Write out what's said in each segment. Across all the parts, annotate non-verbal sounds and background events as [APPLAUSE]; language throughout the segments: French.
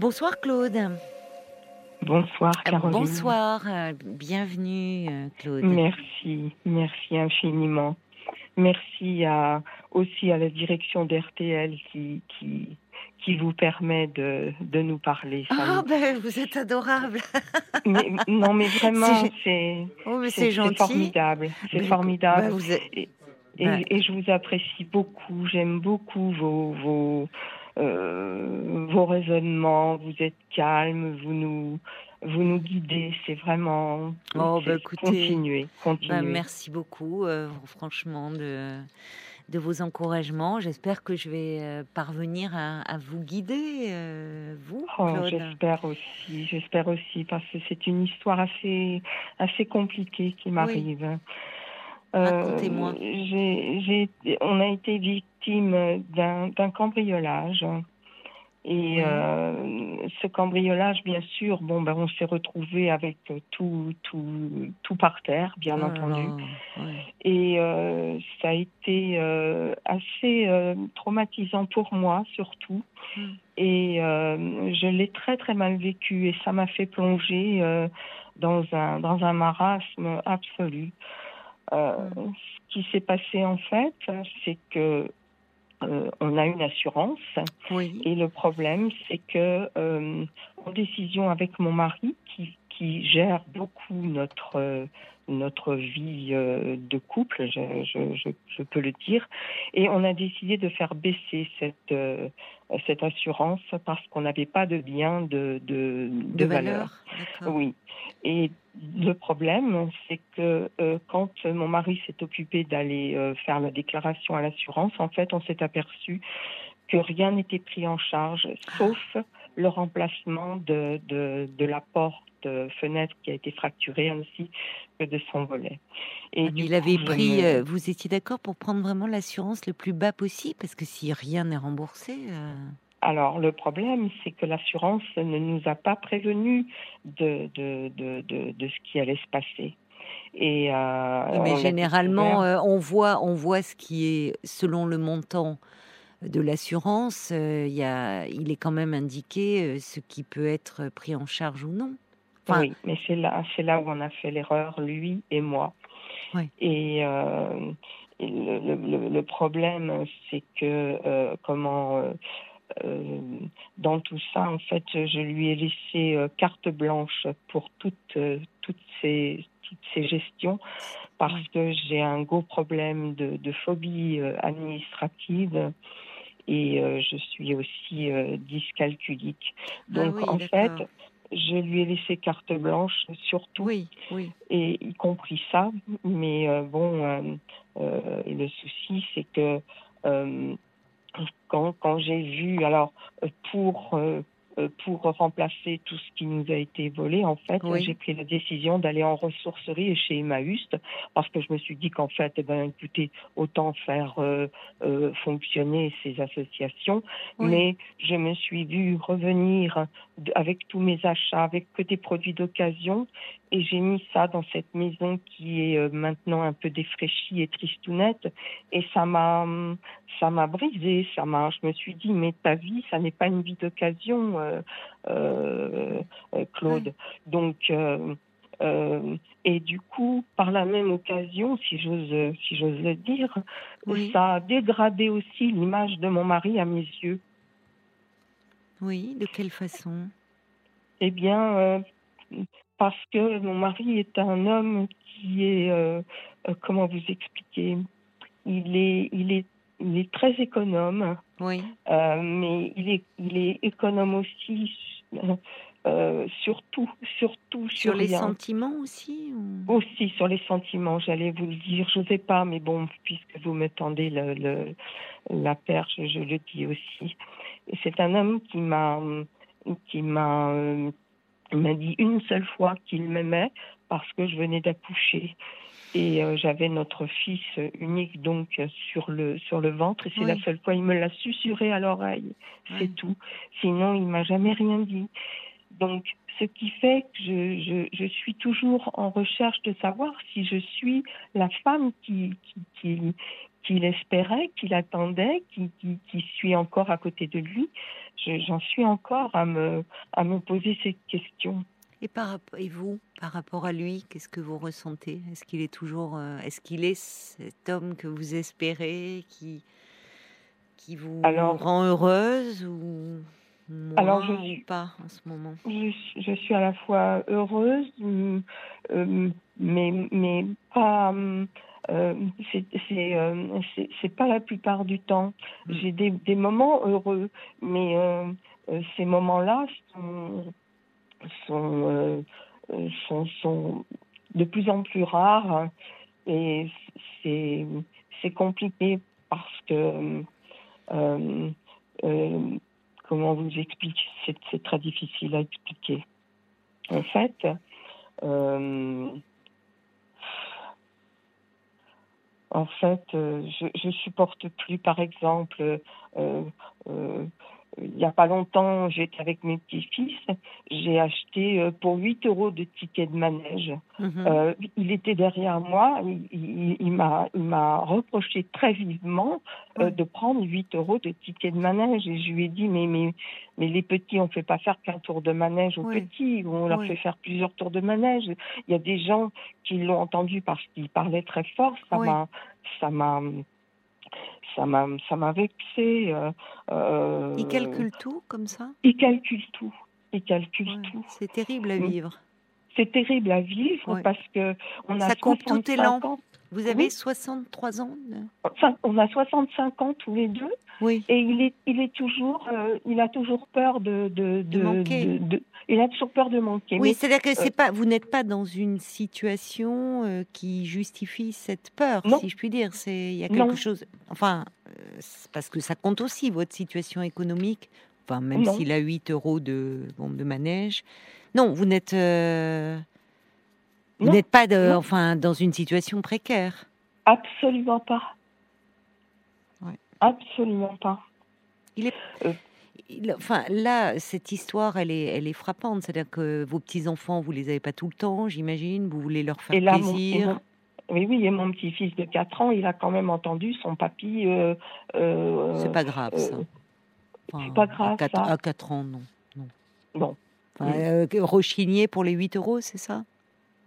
Bonsoir Claude. Bonsoir Ah, Caroline. Bonsoir, euh, bienvenue euh, Claude. Merci, merci infiniment. Merci à, aussi à la direction d'RTL qui, qui, qui vous permet de, de nous parler. Ah ben vous êtes adorable. mais- non mais vraiment, C'est- Oh formidable. C'est Mais- formidable. bah, vous Et, bah. et je vous apprécie beaucoup. J'aime beaucoup vos, vos, euh, vos raisonnements. Vous êtes calme, vous nous, vous nous guidez. C'est vraiment. Oh, bah, écoutez, continuez, continuez. bah, merci beaucoup, euh, franchement, de, de vos encouragements. J'espère que je vais euh, parvenir à, à vous guider, euh, vous, Oh, j'espère aussi, j'espère aussi, parce que c'est une histoire assez, assez compliquée qui m'arrive. Racontez-moi. été- on a été victime d'un, cambriolage. Et euh, ce cambriolage, bien sûr, bon, ben, on s'est retrouvé avec tout, tout, tout par terre, bien là entendu. ouais. Et euh, ça a été euh, assez euh, traumatisant pour moi, surtout. Mm. Et euh, je l'ai très très mal vécu et ça m'a fait plonger euh, dans un dans un marasme absolu. Euh, Mm. Ce qui s'est passé en fait, c'est que euh, on a une assurance Oui, et le problème, c'est que euh, en décision avec mon mari, qui, qui gère beaucoup notre euh, notre vie euh, de couple, je, je, je, je peux le dire, et on a décidé de faire baisser cette euh, cette assurance parce qu'on n'avait pas de bien de de, de, de valeur. Oui. Et le problème, c'est que euh, quand mon mari s'est occupé d'aller euh, faire la déclaration à l'assurance, en fait, on s'est aperçu que rien n'était pris en charge, sauf le remplacement de, de, de la porte euh, fenêtre qui a été fracturée, ainsi que de son volet. Et Ah, il avait pris. me- euh, vous étiez d'accord pour prendre vraiment l'assurance le plus bas possible parce que si rien n'est remboursé. euh, Alors, le problème, c'est que l'assurance ne nous a pas prévenus de, de, de, de, de ce qui allait se passer. Et, euh, mais on généralement, on voit, on voit ce qui est selon le montant de l'assurance. euh, il y a, il est quand même indiqué euh, ce qui peut être pris en charge ou non. Enfin, oui, mais c'est là, c'est là où on a fait l'erreur, lui et moi. Oui. Et, euh, et le, le, le- le problème, c'est que euh, comment euh, euh, dans tout ça, en fait, je lui ai laissé carte blanche pour toutes toutes ces toutes ces gestions parce que j'ai un gros problème de, de phobie administrative et euh, je suis aussi euh, dyscalculique. Donc Ah oui, en fait, je lui ai laissé carte blanche surtout oui, oui. et y compris ça. Mais euh, bon, euh, le souci, c'est que quand, quand j'ai vu, alors pour pour remplacer tout ce qui nous a été volé, en fait, Oui. j'ai pris la décision d'aller en ressourcerie et chez Emmaüs parce que je me suis dit qu'en fait, eh ben, écoutez, autant faire euh, euh, fonctionner ces associations. Oui. Mais je me suis vue revenir avec tous mes achats, avec que des produits d'occasion, et j'ai mis ça dans cette maison qui est euh, maintenant un peu défraîchie et tristounette, et ça m'a, ça m'a brisé, ça m'a, je me suis dit, mais ta vie, ça n'est pas une vie d'occasion, euh, euh, Claude. Donc, euh, et du coup, par la même occasion, si j'ose, si j'ose le dire, Oui. ça a dégradé aussi l'image de mon mari à mes yeux. Oui, de quelle façon? Eh bien, parce que mon mari est un homme qui est, euh, euh, comment vous expliquer, il est, il est, il est très économe, Oui, euh, mais il est, il est économe aussi, surtout, surtout sur sur les rien. sentiments aussi ou- Aussi sur les sentiments, j'allais vous le dire. Je ne sais pas, mais bon, puisque vous me tendez le, le- la perche, je le dis aussi. C'est un homme qui m'a, qui m'a, euh, m'a dit une seule fois qu'il m'aimait parce que je venais d'accoucher et euh, j'avais notre fils unique donc sur le sur le ventre et c'est Oui. la seule fois il me l'a susurré à l'oreille. C'est Oui. tout. Sinon, il m'a jamais rien dit. Donc, ce qui fait que je, je, je suis toujours en recherche de savoir si je suis la femme qui, qui, qui, qu'il espérait, qu'il attendait, qui, qui, qui suis encore à côté de lui. J'en suis encore à me, à me poser ces questions. Et, par, et vous, par rapport à lui, qu'est-ce que vous ressentez? Est-ce qu'il est toujours, euh, est-ce qu'il est cet homme que vous espérez, qui, qui vous rend heureuse ou alors je suis pas en ce moment? Je, suis à la fois heureuse, euh, mais mais pas. Euh, c'est pas la plupart du temps. Mm. J'ai des, des, moments heureux, mais ces moments-là sont sont, euh, sont, sont, de plus en plus rares et c'est, compliqué parce que euh, euh, comment vous expliquer? C'est, c'est très difficile à expliquer. En fait, en fait, je, je supporte plus, par exemple, il n'y a pas longtemps, j'étais avec mes petits-fils, j'ai acheté euh, pour 8 euros de ticket de manège. Mhm. Euh, il était derrière moi, il, il, m'a reproché très vivement euh, de prendre 8 euros de ticket de manège. Et je lui ai dit, mais, mais, mais les petits, on ne fait pas faire qu'un tour de manège aux petits, on leur fait faire plusieurs tours de manège. Il y a des gens qui l'ont entendu parce qu'ils parlaient très fort, ça m'a ça m'a ça m'a vexé. Euh, euh, il calcule tout comme ça? Il calcule tout. Il calcule tout. C'est terrible à vivre. C'est terrible à vivre parce que on a ça coupe tout élan. Vous avez 63 ans enfin, On a 65 ans tous les deux. Oui. Et il est, il est toujours, euh, il a toujours peur de, de, de, manquer. il a toujours peur de manquer. Oui, c'est-à-dire que c'est pas, vous n'êtes pas dans une situation qui justifie cette peur, si je puis dire. C'est, il y a quelque chose. Enfin, parce que ça compte aussi votre situation économique. Enfin, même s'il a 8 euros de, bon, de manège. Non, vous n'êtes, euh, vous n'êtes pas de, enfin, dans une situation précaire. Absolument pas. Absolument pas. Il est. Euh. enfin, là, cette histoire, elle est, elle est frappante. C'est-à-dire que vos petits-enfants, vous les avez pas tout le temps, j'imagine. Vous voulez leur faire plaisir. Oui, oui, et mon petit-fils de 4 ans, il a quand même entendu son papy. Euh, euh, c'est pas grave, ça. c'est pas grave. À 4, ça. À 4 ans, non. Non. non. Euh, rechigner pour les 8 euros, c'est ça?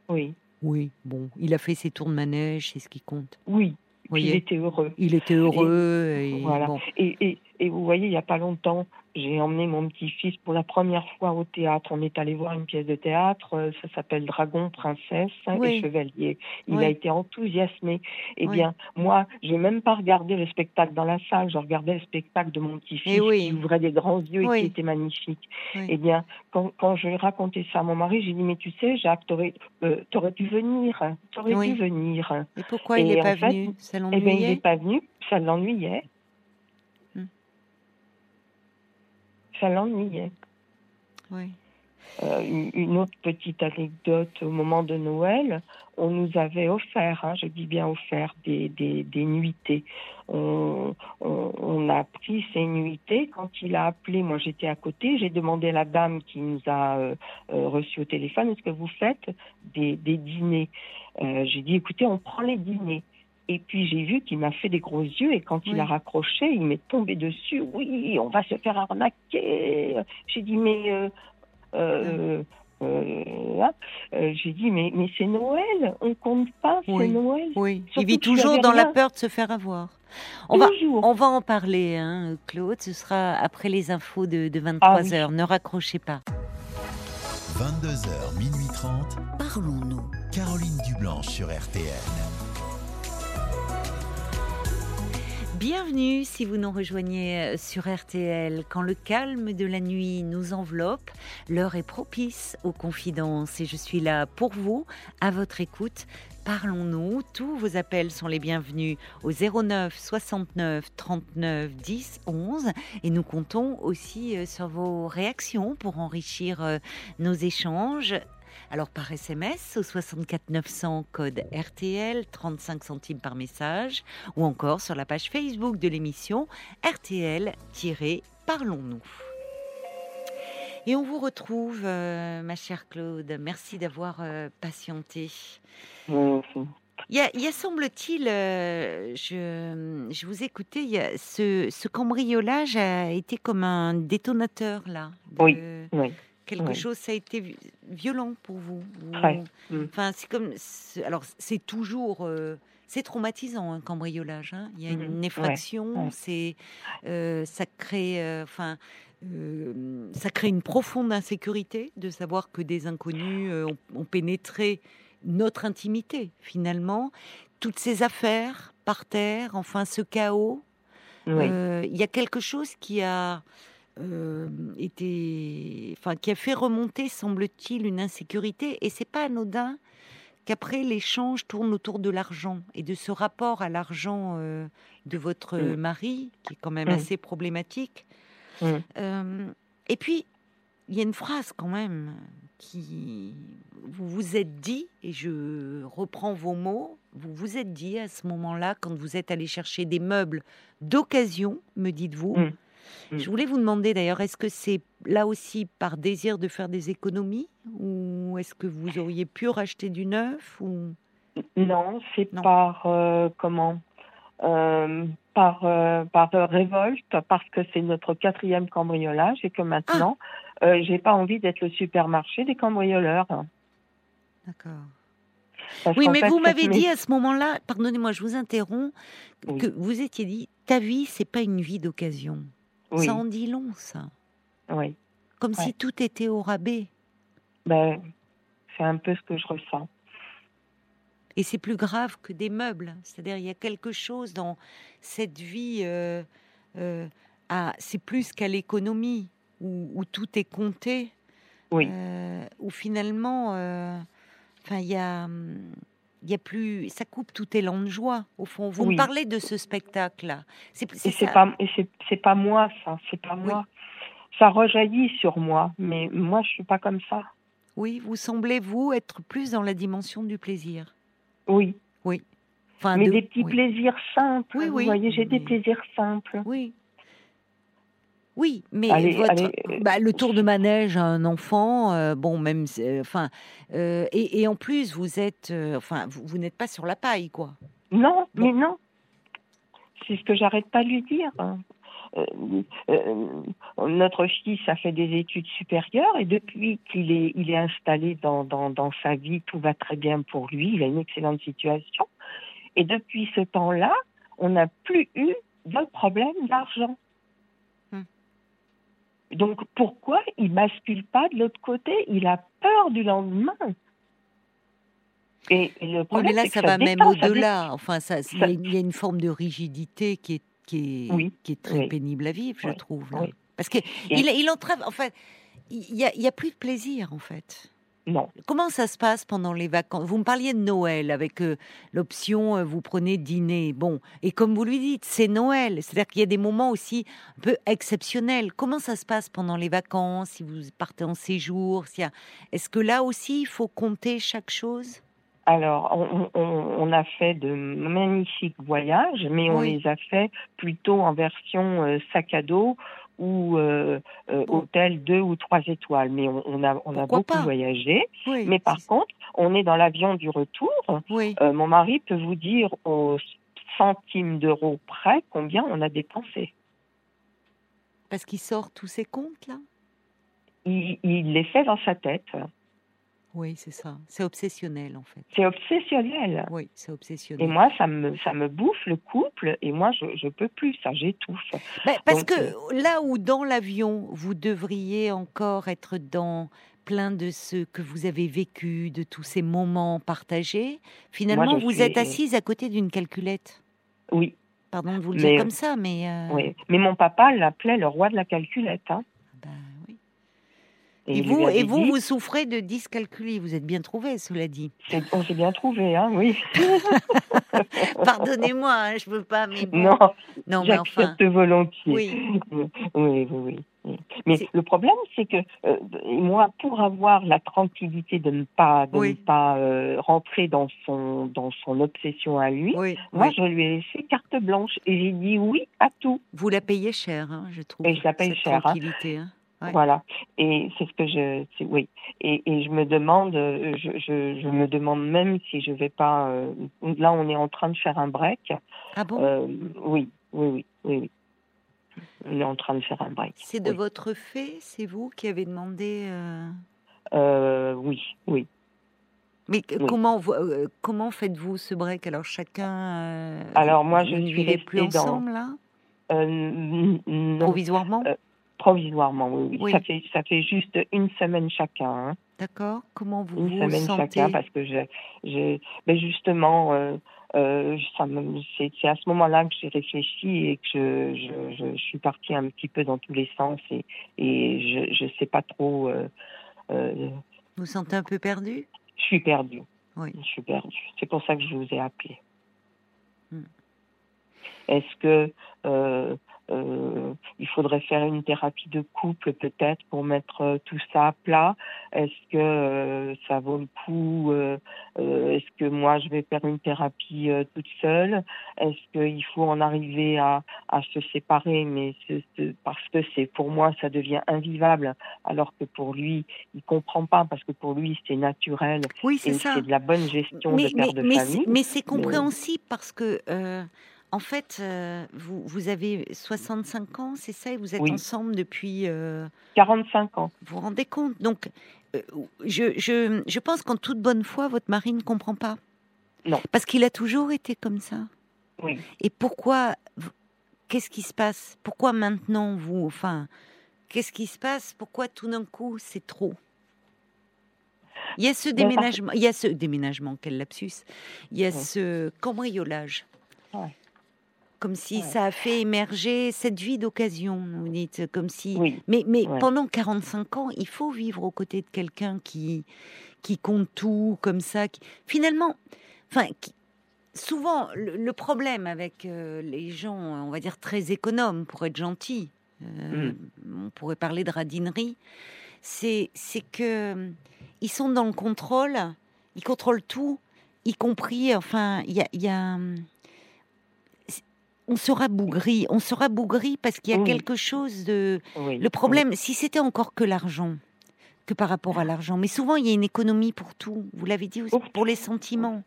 Oui. Oui, bon, il a fait ses tours de manège, c'est ce qui compte. Oui, il était heureux. Il était heureux. Et, voilà. Et, et, et, vous voyez, il n'y a pas longtemps, j'ai emmené mon petit-fils pour la première fois au théâtre. On est allé voir une pièce de théâtre, euh, ça s'appelle Dragon, Princesse et Chevalier. Il a été enthousiasmé. Eh bien, moi, je n'ai même pas regardé le spectacle dans la salle, je regardais le spectacle de mon petit-fils eh qui ouvrait des grands yeux et qui était magnifique. Eh bien, quand, quand je raconté ça à mon mari, j'ai dit, mais tu sais, Jacques, t'aurais euh, aurais dû venir, t'aurais dû venir. Et pourquoi il n'est pas venu? Eh bien, il n'est pas venu, ça l'ennuyait. Ça l'ennuyait. Oui. Euh, une autre petite anecdote, au moment de Noël, on nous avait offert, hein, je dis bien offert, des, des, des nuitées. On, on, a pris ces nuitées. Quand il a appelé, moi j'étais à côté, j'ai demandé à la dame qui nous a euh, euh reçus au téléphone, est-ce que vous faites des, des dîners? Euh, J'ai dit, écoutez, on prend les dîners. Et puis j'ai vu qu'il m'a fait des gros yeux et quand il a raccroché, il m'est tombé dessus. Oui, on va se faire arnaquer. J'ai dit mais euh, euh, euh, j'ai dit mais mais c'est Noël, on compte pas, c'est Noël. Oui, il vit toujours dans la peur de se faire avoir. On va, on va en parler, hein, Claude. Ce sera après les infos de, 23 h Ne raccrochez pas. 22h, minuit 30. Parlons-nous. Caroline Dublanche sur RTN. Bienvenue si vous nous rejoignez euh, sur RTL. Quand le calme de la nuit nous enveloppe, l'heure est propice aux confidences et je suis là pour vous, à votre écoute. Parlons-nous, tous vos appels sont les bienvenus au 09 69 39 10 11 et nous comptons aussi euh, sur vos réactions pour enrichir euh, nos échanges alors par SMS au 64 900 code RTL, 35 centimes par message, ou encore sur la page Facebook de l'émission RTL-Parlons-nous. Et on vous retrouve, euh, ma chère Claude. Merci d'avoir euh, patienté. Il y a, semble-t-il, euh, je, je vous écoutais, il y a ce, ce, cambriolage a été comme un détonateur là. De, oui, oui. Quelque chose, ça a été violent pour vous. Ou, enfin, c'est comme, alors c'est toujours, euh, c'est traumatisant un cambriolage. Hein. Il y a une Mhm. effraction, Ouais. c'est, euh, ça crée, euh, enfin. euh, ça crée une profonde insécurité de savoir que des inconnus euh, ont, ont pénétré notre intimité finalement. Toutes ces affaires par terre, enfin ce chaos, Oui. euh, il y a quelque chose qui a euh, été, enfin qui a fait remonter, semble-t-il, une insécurité. Et c'est pas anodin qu'après l'échange tourne autour de l'argent et de ce rapport à l'argent euh, de votre Mm. mari, qui est quand même Mm. assez problématique. Mm. Euh, et puis, il y a une phrase quand même qui vous vous êtes dit, et je reprends vos mots, vous vous êtes dit à ce moment-là, quand vous êtes allé chercher des meubles d'occasion, me dites-vous. Mm. Je voulais vous demander d'ailleurs, est-ce que c'est là aussi par désir de faire des économies ou est-ce que vous auriez pu racheter du neuf ou? Non, c'est par euh, comment? Euh, Par euh, par révolte, parce que c'est notre quatrième cambriolage et que maintenant, Ah. j'ai pas envie d'être le supermarché des cambrioleurs. D'accord. Parce Oui, mais fait, vous m'avez dit à ce moment-là, pardonnez-moi, je vous interromps, Oui. que vous étiez dit, ta vie, c'est pas une vie d'occasion. Oui, Ça en dit long, ça. oui. Comme Ouais. si tout était au rabais. Ben, c'est un peu ce que je ressens. Et c'est plus grave que des meubles. C'est-à-dire, il y a quelque chose dans cette vie. euh, euh, à- c'est plus qu'à l'économie, où, où tout est compté. Oui. euh, où finalement, euh, enfin, il y a, hum, y a plus, ça coupe tout élan de joie. Au fond, vous me Oui. parlez de ce spectacle-là. C'est Et c'est c'est pas et c'est c'est pas moi ça, c'est pas moi. Ça rejaillit sur moi, mais moi je suis pas comme ça. Oui, vous semblez vous être plus dans la dimension du plaisir. Oui, Enfin, mais de- des petits oui. plaisirs simples. Oui, vous oui, voyez, j'ai des plaisirs simples. Oui. Oui, mais Allez, votre, allez, euh, bah, le tour de manège à un enfant, euh, bon, même, c'est- enfin, euh, et, et en plus, vous êtes, euh, enfin, vous, vous n'êtes pas sur la paille, quoi. Non, Bon. mais non. C'est ce que j'arrête pas de lui dire. Euh, euh, notre fils a fait des études supérieures et depuis qu'il est, il est installé dans, dans, dans sa vie, tout va très bien pour lui. Il a une excellente situation. Et depuis ce temps-là, on n'a plus eu de problème d'argent. Donc pourquoi il bascule pas de l'autre côté? Il a peur du lendemain. Et, et le Oui, problème, mais là, que ça va même au-delà. Enfin, ça, il y, ça- a- il y a une forme de rigidité qui est, qui est, Oui, qui est très oui. pénible à vivre, je Oui, trouve. oui. Parce que il, il entrave. Enfin, il y a, a plus de plaisir, en fait. Non. Comment ça se passe pendant les vacances? Vous me parliez de Noël avec euh, l'option euh, vous prenez dîner. Bon, et comme vous lui dites, c'est Noël. C'est-à-dire qu'il y a des moments aussi un peu exceptionnels. Comment ça se passe pendant les vacances? Si vous partez en séjour a... Est-ce que là aussi, il faut compter chaque chose? Alors, on, on- on a fait de magnifiques voyages, mais on les a fait plutôt en version euh, sac à dos ou euh, euh, Bon. hôtel deux ou trois étoiles. Mais on, on a, on a Pourquoi beaucoup pas? voyagé. Oui. Mais par contre, on est dans l'avion du retour. oui. Euh, mon mari peut vous dire au centime d'euros près combien on a dépensé. Parce qu'il sort tous ses comptes là? Il, il les fait dans sa tête. Oui, c'est ça. C'est obsessionnel en fait. C'est obsessionnel. Oui, c'est Et obsessionnel. moi, ça me, ça me bouffe le couple, et moi, je, je peux plus, ça, j'étouffe. Ben, parce Donc, que là où dans l'avion, vous devriez encore être dans plein de ce que vous avez vécu, de tous ces moments partagés, finalement, vous suis- êtes assise à côté d'une calculette. Oui, Pardon de vous le Mais- dire comme ça, mais... euh, oui. Mais mon papa l'appelait le roi de la calculette. Hein. Et, vous, et vous, dit, vous souffrez de dyscalculie. Vous êtes bien trouvé, cela dit. on s'est bien trouvé, hein, oui. [LAUGHS] Pardonnez-moi, hein, je veux pas, mais bon. non, non, mais enfin, volontiers. oui. oui, oui. Mais le problème, c'est que euh, moi, pour avoir la tranquillité de ne pas, de Oui. ne pas euh, rentrer dans son, dans son obsession à lui, oui, moi, oui. je lui ai laissé carte blanche et j'ai dit oui à tout. Vous la payez cher, hein, je trouve. Et je la paye cette cher, hein. tranquillité. Voilà. Et c'est ce que je, oui. Et, et, je me demande, je, je, je, me demande même si je vais pas. là, on est en train de faire un break. Ah bon? Oui, oui, oui, oui, oui. On est en train de faire un break. C'est de votre fait C'est vous qui avez demandé Oui, oui. Mais comment euh, comment faites-vous ce break? Alors chacun. Euh, Alors moi je suis restée plus ensemble là? Euh, provisoirement? Provisoirement, oui, oui. Ça fait ça fait juste une semaine chacun. Hein. D'accord. Comment vous une vous semaine chacun parce que j'ai ben justement c'est à ce moment-là que j'ai réfléchi et que je, je, je, suis partie un petit peu dans tous les sens et, et je ne sais pas trop. vous vous sentez un peu perdu? je suis perdue. Oui. Je suis perdue. C'est pour ça que je vous ai appelé. Hmm. Est-ce que euh, il faudrait faire une thérapie de couple peut-être pour mettre euh, tout ça à plat. Est-ce que euh, ça vaut le coup Est-ce que moi je vais faire une thérapie toute seule? Est-ce qu'il faut en arriver à, à se séparer? Mais parce que c'est pour moi ça devient invivable, alors que pour lui il comprend pas parce que pour lui c'est naturel. Oui, c'est ça. C'est de la bonne gestion de père de famille. Mais c'est compréhensible parce que en fait, euh, vous, vous, avez 65 ans, c'est ça, et vous êtes ensemble depuis... 45 euh, ans. Vous vous rendez compte? Donc, euh, je, je, je, pense qu'en toute bonne foi, votre mari ne comprend pas. Non. Parce qu'il a toujours été comme ça. Oui. Et pourquoi Qu'est-ce qui se passe? Pourquoi maintenant vous... Enfin, qu'est-ce qui se passe? Pourquoi tout d'un coup c'est trop? Il y a ce déménagement, il y a ce déménagement, quel lapsus. Il y a ce cambriolage. Ouais comme si ça a fait émerger cette vie d'occasion, vous dites, comme si. Mais, mais pendant 45 ans, il faut vivre aux côtés de quelqu'un qui, qui compte tout, comme ça. Qui... Finalement, enfin, souvent, le, problème avec euh, les gens, on va dire très économes, pour être gentil, euh, mm. on pourrait parler de radinerie, c'est que ils sont dans le contrôle, ils contrôlent tout, y compris, enfin, il y a on sera bougri, on sera bougri parce qu'il y a quelque chose de. le problème, si c'était encore que l'argent, que par rapport à l'argent, mais souvent il y a une économie pour tout. Vous l'avez dit aussi, pour, les sentiments.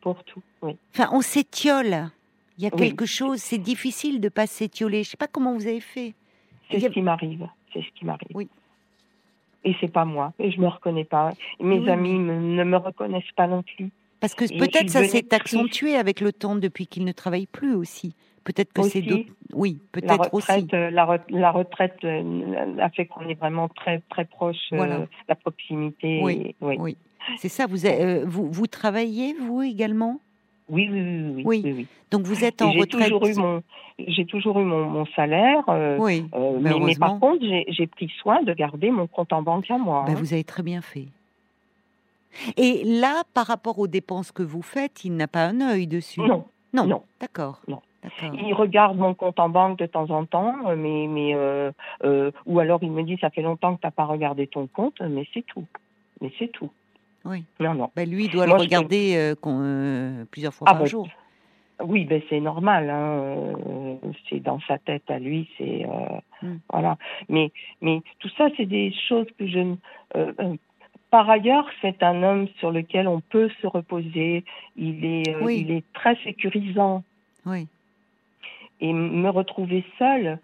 Pour tout, oui. Enfin, on s'étiole. Il y a quelque chose, c'est difficile de pas s'étioler. Je sais pas comment vous avez fait. C'est ce qui m'arrive. C'est ce qui m'arrive. Oui. Et c'est pas moi. Et je me reconnais pas. mes amis ne me reconnaissent pas non plus. Parce que peut-être ça s'est accentué avec le temps depuis qu'il ne travaille plus aussi. Peut-être que c'est d'autres. Oui, peut-être aussi. Euh, la, la, retraite euh, a fait qu'on est vraiment très très proche. Euh, voilà. la proximité. Oui, oui. C'est ça. Vous, vous, vous travaillez vous également? Oui oui, oui, oui, Donc vous êtes en retraite. J'ai toujours eu mon, mon salaire. oui. mais, par contre, j'ai pris soin de garder mon compte en banque à moi. Ben, hein. Vous avez très bien fait. Et là, par rapport aux dépenses que vous faites, il n'a pas un œil dessus? Non. Non. non. D'accord. Non. Il regarde mon compte en banque de temps en temps, mais, mais euh, euh, ou alors il me dit ça fait longtemps que tu n'as pas regardé ton compte, mais c'est tout. Mais c'est tout. Oui. Non, non. Ben, lui, il doit le regarder euh, plusieurs fois ah, par ben, jour. Oui, ben c'est normal. Hein, c'est dans sa tête à lui. C'est hmm. voilà. Mais mais tout ça, c'est des choses que je ne par ailleurs, c'est un homme sur lequel on peut se reposer. Il est, il est très sécurisant. Oui. Et me retrouver seule,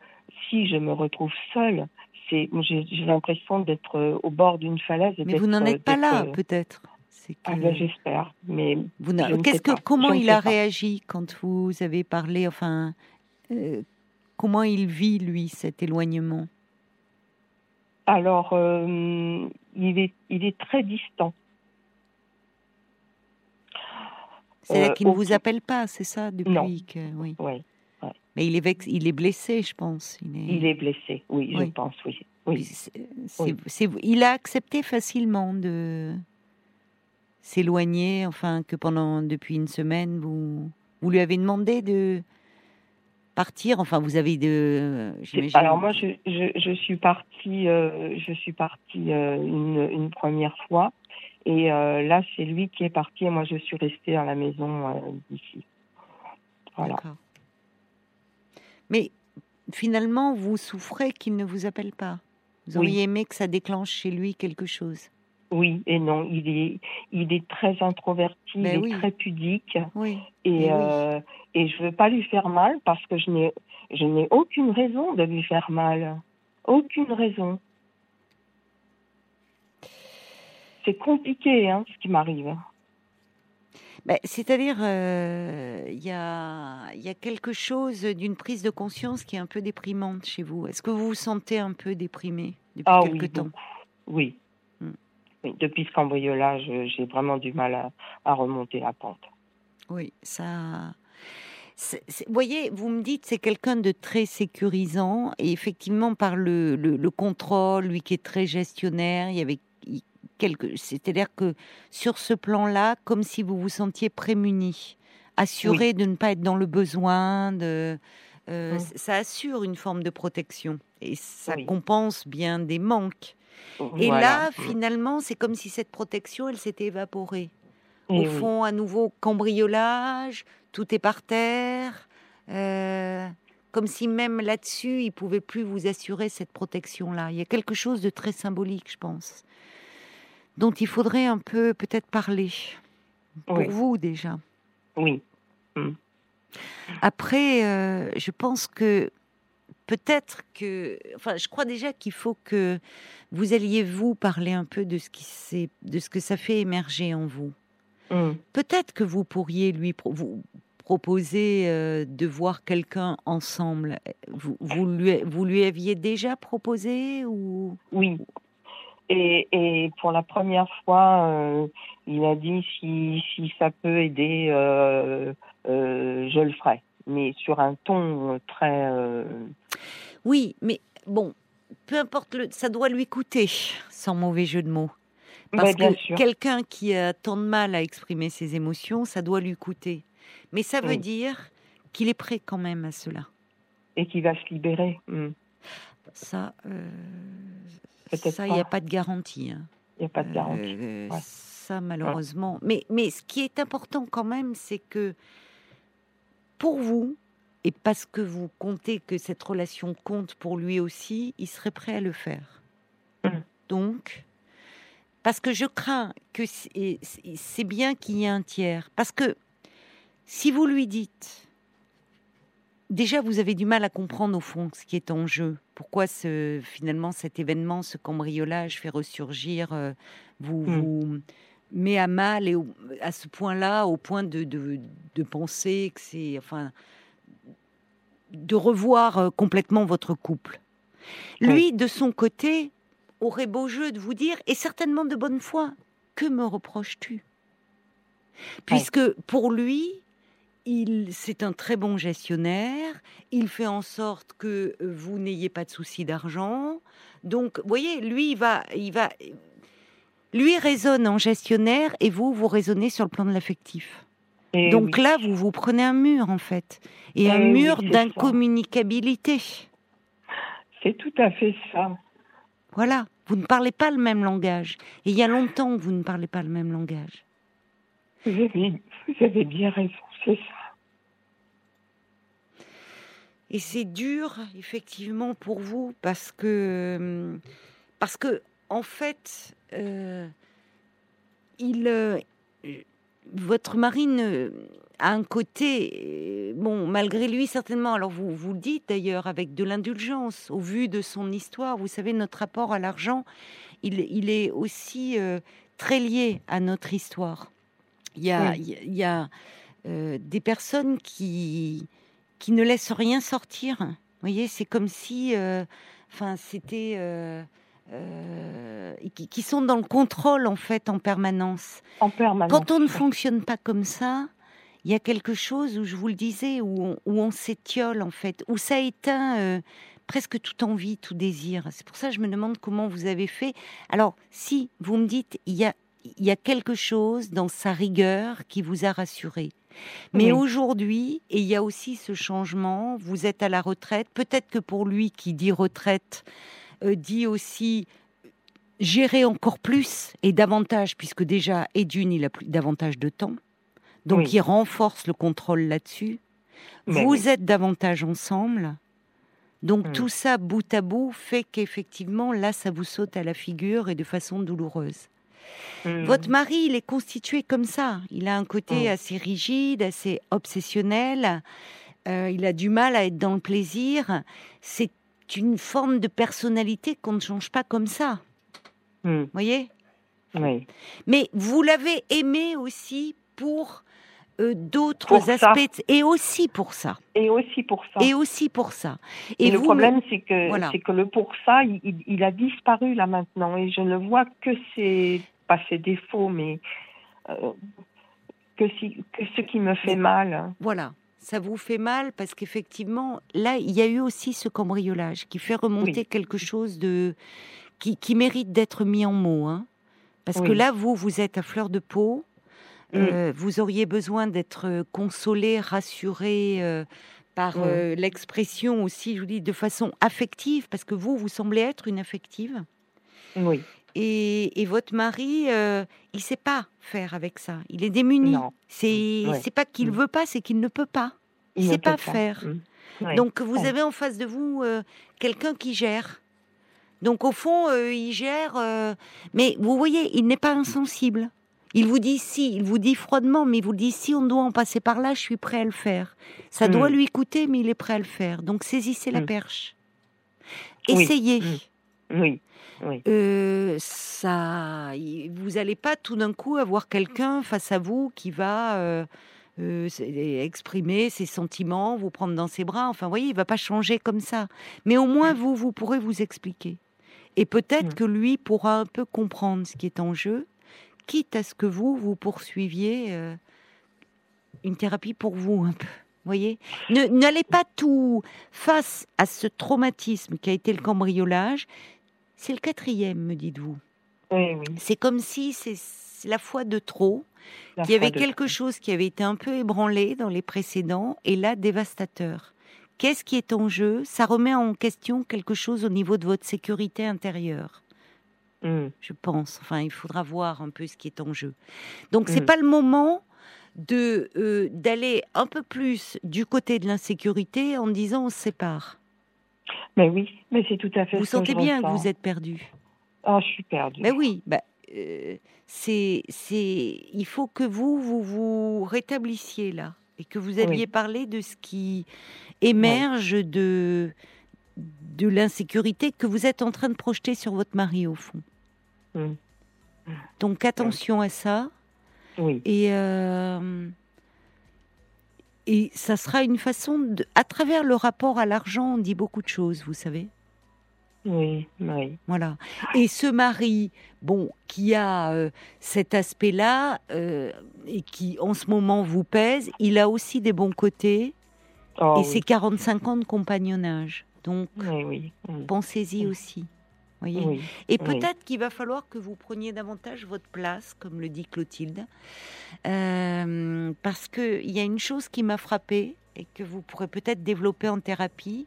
si je me retrouve seule, c'est, j'ai, l'impression d'être euh, au bord d'une falaise. mais vous n'en êtes pas là, euh, peut-être. Ah ben, j'espère, mais vous qu'est-ce que comment il a réagi quand vous avez parlé, enfin, euh, comment il vit lui cet éloignement? Alors, il est il est très distant. C'est-à-dire qu'il ne vous appelle pas, c'est ça, depuis non. que oui. oui. Mais il est, il est blessé, je pense. Il est, il est blessé, oui, je pense, oui. oui. il a accepté facilement de s'éloigner, enfin, que pendant, depuis une semaine, vous, vous lui avez demandé de partir Enfin, vous avez de. Alors moi, je, je, je, suis partie, euh, je suis partie euh, une, une, première fois, et euh, là, c'est lui qui est parti, et moi, je suis restée à la maison d'ici. Voilà. Mais finalement, vous souffrez qu'il ne vous appelle pas. Vous auriez aimé que ça déclenche chez lui quelque chose Oui et non. Il est, il est très introverti, Ben il oui. est très pudique. Oui. Et, euh, et je veux pas lui faire mal parce que je n'ai, je n'ai aucune raison de lui faire mal. Aucune raison. C'est compliqué, hein, ce qui m'arrive. Ben, C'est-à-dire, euh, il y, a, il y a quelque chose d'une prise de conscience qui est un peu déprimante chez vous. Est-ce que vous vous sentez un peu déprimé depuis Ah quelque oui, temps? beaucoup. Oui. Hmm. Oui, Depuis ce cambriolage, j'ai vraiment du mal à, à remonter la pente. Oui, ça. Vous voyez, vous me dites c'est quelqu'un de très sécurisant et effectivement par le, le, le contrôle, lui qui est très gestionnaire, il y avait quelque, c'est-à-dire que sur ce plan-là, comme si vous vous sentiez prémuni, assuré de ne pas être dans le besoin, de, euh, Mm. c- ça assure une forme de protection et ça Oui. compense bien des manques. Et Voilà. là, finalement, c'est comme si cette protection, elle s'était évaporée. Et Au fond, à nouveau, cambriolage, tout est par terre. euh, comme si même là-dessus, il pouvait plus vous assurer cette protection-là. Il y a quelque chose de très symbolique, je pense, dont il faudrait un peu peut-être parler. Pour Oui. vous déjà. Oui. Après, euh, je pense que peut-être que, enfin, je crois déjà qu'il faut que vous alliez vous parler un peu de ce qui s'est, de ce que ça fait émerger en vous. Mm. Peut-être que vous pourriez lui pro- vous proposer euh, de voir quelqu'un ensemble. Vous, vous lui, vous lui aviez déjà proposé ou? Oui. Et, et pour la première fois, euh, il a dit si, si ça peut aider, euh, euh, je le ferai. Mais sur un ton très. Oui, mais bon, peu importe, le, ça doit lui coûter, sans mauvais jeu de mots. Parce que quelqu'un qui a tant de mal à exprimer ses émotions, ça doit lui coûter. Mais ça veut Oui. dire qu'il est prêt quand même à cela. Et qui va se libérer. Mm. Ça, ça, il n'y a pas. de garantie. hein. Il n'y a pas de garantie. Euh, Ouais. Ça, malheureusement. Mais, mais ce qui est important quand même, c'est que pour vous, et parce que vous comptez que cette relation compte pour lui aussi, il serait prêt à le faire. Mm. Donc, parce que je crains que c'est bien qu'il y ait un tiers. Parce que si vous lui dites, déjà vous avez du mal à comprendre au fond ce qui est en jeu. Pourquoi ce, finalement cet événement, ce cambriolage fait ressurgir, euh, vous, Mm. vous met à mal et au- à ce point-là, au point de, de, de penser que c'est, enfin, de revoir euh, complètement votre couple. Lui, de son côté, aurait beau jeu de vous dire, et certainement de bonne foi, que me reproches-tu? Puisque pour lui, il, c'est un très bon gestionnaire, il fait en sorte que euh, vous n'ayez pas de soucis d'argent. Donc, vous voyez, lui, il va, il va, lui raisonne en gestionnaire et vous, vous raisonnez sur le plan de l'affectif. Et Donc oui. là, vous vous prenez un mur, en fait, et Eh un oui, mur d'incommunicabilité. C'est tout à fait ça. Voilà, vous ne parlez pas le même langage. Et il y a longtemps que vous ne parlez pas le même langage. Vous avez, vous avez bien raison, c'est ça. Et c'est dur, effectivement, pour vous, parce que, euh, parce que en fait, euh, il, euh, votre mari ne- a un côté, euh, bon, malgré lui, certainement, alors vous, vous le dites d'ailleurs, avec de l'indulgence, au vu de son histoire, vous savez, notre rapport à l'argent, il, il est aussi euh, très lié à notre histoire. Il y a, Oui. il y a- il y a, euh, des personnes qui, qui ne laissent rien sortir. Vous voyez, c'est comme si, euh, enfin, c'était, euh, qui, qui sont dans le contrôle en fait en permanence. En permanence. Quand on ne fonctionne pas comme ça, il y a quelque chose où je vous le disais, où on, où on s'étiole en fait, où ça éteint presque toute envie, tout désir. C'est pour ça que je me demande comment vous avez fait. Alors, si vous me dites, il y a, il y a quelque chose dans sa rigueur qui vous a rassuré. Mais Oui. aujourd'hui, et il y a aussi ce changement, vous êtes à la retraite, peut-être que pour lui qui dit retraite, euh, dit aussi gérer encore plus et davantage, puisque déjà, et d'une, il a plus davantage de temps. Donc, Oui. il renforce le contrôle là-dessus. Mais vous oui. êtes davantage ensemble. Donc Mm. tout ça, bout à bout, fait qu'effectivement, là, ça vous saute à la figure et de façon douloureuse. Mm. Votre mari, il est constitué comme ça. Il a un côté Mm. assez rigide, assez obsessionnel. Euh, il a du mal à être dans le plaisir. C'est une forme de personnalité qu'on ne change pas comme ça. Mm. Voyez? Oui. Mais vous l'avez aimé aussi pour euh, d'autres ça. aspects et aussi pour ça. Et aussi pour ça. Et aussi pour ça. Et, le vous problème, c'est que Voilà. c'est que le pour ça, il, il- a disparu là maintenant, et je ne vois que ses pas ses défauts, mais euh, que si que ce qui me fait mal. Voilà, ça vous fait mal parce qu'effectivement, là, il y a eu aussi ce cambriolage qui fait remonter Oui. quelque chose de qui, qui mérite d'être mis en mots. hein. Parce que là, vous, vous êtes à fleur de peau. Mm. Euh, vous auriez besoin d'être euh, consolé, rassuré euh, par Mm. euh, l'expression aussi, je vous dis, de façon affective, parce que vous, vous semblez être une affective. Oui. Et, et votre mari, euh, il sait pas faire avec ça. Il est démuni. C'est Ouais. c'est pas qu'il Mm. veut pas, c'est qu'il ne peut pas. Il ne sait pas faire. Mm. Ouais. Donc vous Ouais. avez en face de vous euh, quelqu'un qui gère. Donc au fond, euh, il gère, euh, mais vous voyez, il n'est pas insensible. Il vous dit si, il vous dit froidement, mais il vous dit si on doit en passer par là, je suis prêt à le faire. Ça Mm. doit lui coûter, mais il est prêt à le faire. Donc saisissez la Mm. perche. Essayez. Mm. Oui. Oui. Euh, ça, vous n'allez pas tout d'un coup avoir quelqu'un face à vous qui va euh, euh, exprimer ses sentiments, vous prendre dans ses bras. Enfin, vous voyez, il va pas changer comme ça. Mais au moins, vous, vous pourrez vous expliquer. Et peut-être Mm. que lui pourra un peu comprendre ce qui est en jeu, quitte à ce que vous, vous poursuiviez une thérapie pour vous un peu. Voyez, n'allez pas tout face à ce traumatisme qui a été le cambriolage. C'est le quatrième, me dites-vous. Oui, oui. C'est comme si c'est la fois de trop, qu'il y avait foi quelque chose qui avait été un peu ébranlé dans les précédents et là dévastateur. Qu'est-ce qui est en jeu? Ça remet en question quelque chose au niveau de votre sécurité intérieure, Mm. je pense. Enfin, il faudra voir un peu ce qui est en jeu. Donc, c'est Mm. pas le moment de euh, d'aller un peu plus du côté de l'insécurité en disant on se sépare. Mais oui, mais c'est tout à fait Vous ce que sentez je bien que vous êtes perdu. Ah, je suis perdue. Ben oui, bah, euh, c'est, c'est, il faut que vous, vous vous rétablissiez là et que vous aviez parlé de ce qui émerge de, de l'insécurité que vous êtes en train de projeter sur votre mari au fond. Mm. Donc attention à ça Oui. et euh, et ça sera une façon de, à travers le rapport à l'argent, on dit beaucoup de choses, vous savez. Oui, oui. Voilà. Et ce mari, bon, qui a euh, cet aspect-là euh, et qui en ce moment vous pèse, il a aussi des bons côtés Oh, et oui. c'est 45 ans de compagnonnage. Donc Oui, oui. Mm. pensez-y aussi. Voyez Oui. et oui. peut-être qu'il va falloir que vous preniez davantage votre place, comme le dit Clotilde, Euh, parce qu'il y a une chose qui m'a frappée et que vous pourrez peut-être développer en thérapie.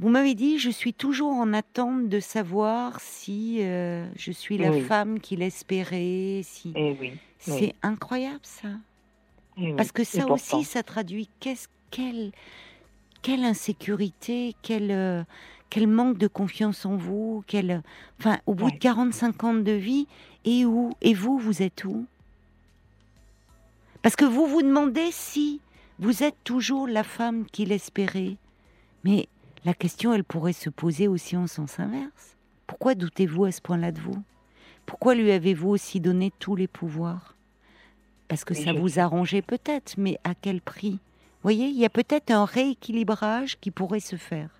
Vous m'avez dit, je suis toujours en attente de savoir si euh, je suis la Oui. femme qu'il espérait. Si... Eh oui. C'est incroyable ça. eh. Parce que ça aussi, ça traduit qu'est-ce quelle, quelle insécurité, quel, euh, quel manque de confiance en vous, quel, enfin, au bout Ouais. de 45 ans de vie, et où Et vous, vous êtes où? Parce que vous vous demandez si vous êtes toujours la femme qu'il espérait. Mais la question, elle pourrait se poser aussi en sens inverse. Pourquoi doutez-vous à ce point-là de vous? Pourquoi lui avez-vous aussi donné tous les pouvoirs? Parce que ça vous arrangeait peut-être, mais à quel prix? Vous voyez, il y a peut-être un rééquilibrage qui pourrait se faire.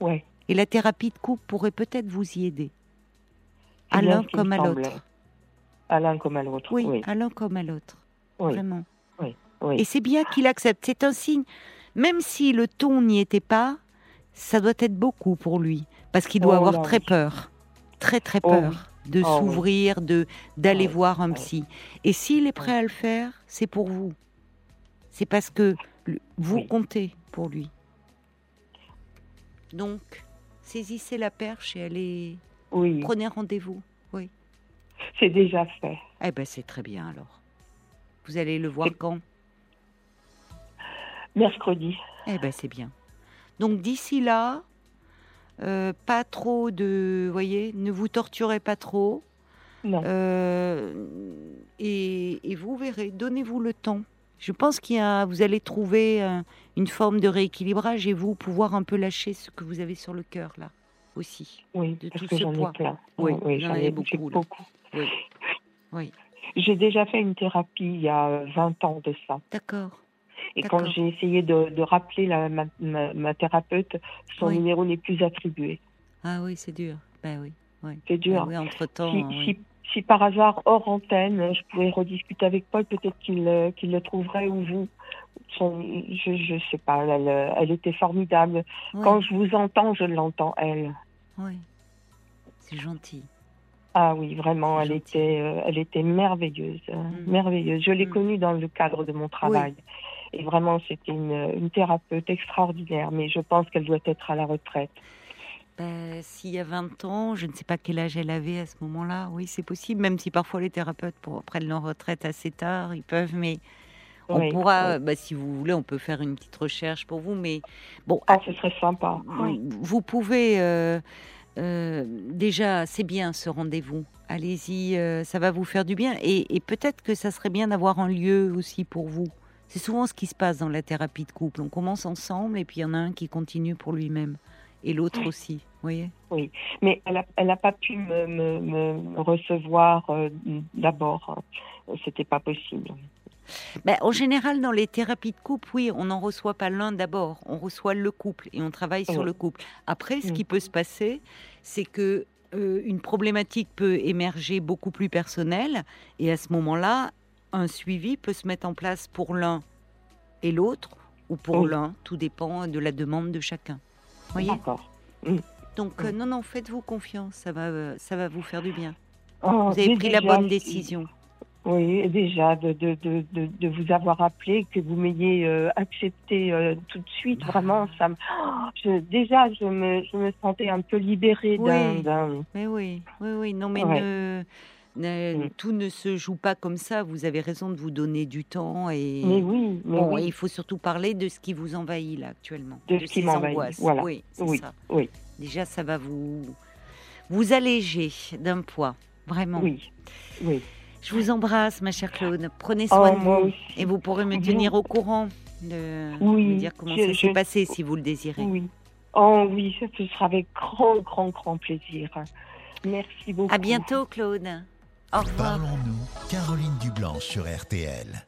ouais. Et la thérapie de couple pourrait peut-être vous y aider. À bien l'un comme me à l'autre. À l'un comme à l'autre. Oui, Oui. à l'un comme à l'autre. Oui. Vraiment. Oui. Et c'est bien qu'il accepte. C'est un signe. Même si le ton n'y était pas, ça doit être beaucoup pour lui. Parce qu'il doit Oh avoir très peur. Très, très Oh peur de Oh oui. s'ouvrir, de d'aller voir un psy. Et s'il est prêt à le faire, c'est pour vous. C'est parce que vous comptez pour lui. Donc, saisissez la perche et allez. Oui. Prenez rendez-vous. C'est déjà fait. Eh ben, c'est très bien alors. Vous allez le voir quand? Mercredi. Eh ben, c'est bien. Donc d'ici là, euh, pas trop de, voyez, ne vous torturez pas trop. Non. Euh, et, et vous verrez, donnez-vous le temps. Je pense qu'il y a, vous allez trouver euh, une forme de rééquilibrage et vous pouvoir un peu lâcher ce que vous avez sur le cœur là aussi. Oui, de parce tout que ce j'en poids. ai plein. Oui, oui, j'en ai beaucoup, j'ai là. beaucoup. Oui. Oui, J'ai déjà fait une thérapie il y a euh, 20 ans de ça. d'accord. Et quand j'ai essayé de, de rappeler la, ma, ma, ma thérapeute, son Oui. numéro n'est plus attribué. Ah oui, c'est dur. Ben oui. oui. C'est dur. Ah oui, entre temps. si, si, si par hasard, hors antenne, je pouvais rediscuter avec Paul, peut-être qu'il le trouverait ou vous. Son- je, je sais pas, elle, elle était formidable. Quand je vous entends, je l'entends, elle. Oui. C'est gentil. Ah oui, vraiment, elle gentil. était, euh, elle était merveilleuse, euh, Mhm. merveilleuse. Je l'ai Mhm. connue dans le cadre de mon travail. Et vraiment, c'était une, une thérapeute extraordinaire, mais je pense qu'elle doit être à la retraite. Ben, S'il y a 20 ans, je ne sais pas quel âge elle avait à ce moment-là. Oui, c'est possible, même si parfois les thérapeutes pour- prennent leur retraite assez tard, ils peuvent, mais on Oui, pourra, oui. ben, si vous voulez, on peut faire une petite recherche pour vous. Mais bon, Ah, ce serait sympa. Oui. vous pouvez euh, euh, déjà, c'est bien ce rendez-vous. Allez-y, euh, ça va vous faire du bien. Et, et peut-être que ça serait bien d'avoir un lieu aussi pour vous. C'est souvent ce qui se passe dans la thérapie de couple. On commence ensemble et puis il y en a un qui continue pour lui-même et l'autre aussi. Vous voyez Mais elle n'a elle a pas pu me, me, me recevoir euh, d'abord. C'était pas possible. Ben, en général, dans les thérapies de couple, oui, on n'en reçoit pas l'un d'abord, on reçoit le couple et on travaille sur Oui. le couple. Après, ce Mm. qui peut se passer, c'est que euh, une problématique peut émerger beaucoup plus personnelle et à ce moment-là, un suivi peut se mettre en place pour l'un et l'autre ou pour Oui. l'un, tout dépend de la demande de chacun. Voyez D'accord. Donc euh, non, non, faites-vous confiance, ça va, euh, ça va vous faire du bien. Oh, Vous avez pris la bonne décision. Oui, déjà, de, de, de, de, de vous avoir appelé, que vous m'ayez euh, accepté euh, tout de suite, Ah. vraiment, ça me... Oh, je, déjà, je me, je me sentais un peu libérée d'un... Oui. d'un- Mais oui, oui, oui. Non, mais Ouais. ne, ne- Mm. tout ne se joue pas comme ça. Vous avez raison de vous donner du temps et. Mais oui, mais Bon, oui, et il faut surtout parler de ce qui vous envahit là actuellement. De ce qui m'envahit, voilà. Oui, c'est Oui, ça. oui. Déjà, ça va vous vous alléger d'un poids, vraiment. oui, oui. Je vous embrasse, ma chère Claude. Prenez Oh, soin de vous aussi. et vous pourrez me Vous- tenir au courant de Oui, me dire comment je- ça je- s'est passé si vous le désirez. Oui. Oh oui, ça, ce sera avec grand, grand, grand plaisir. Merci beaucoup. À bientôt, Claude. Parlons-nous, Caroline Dublanche sur RTL.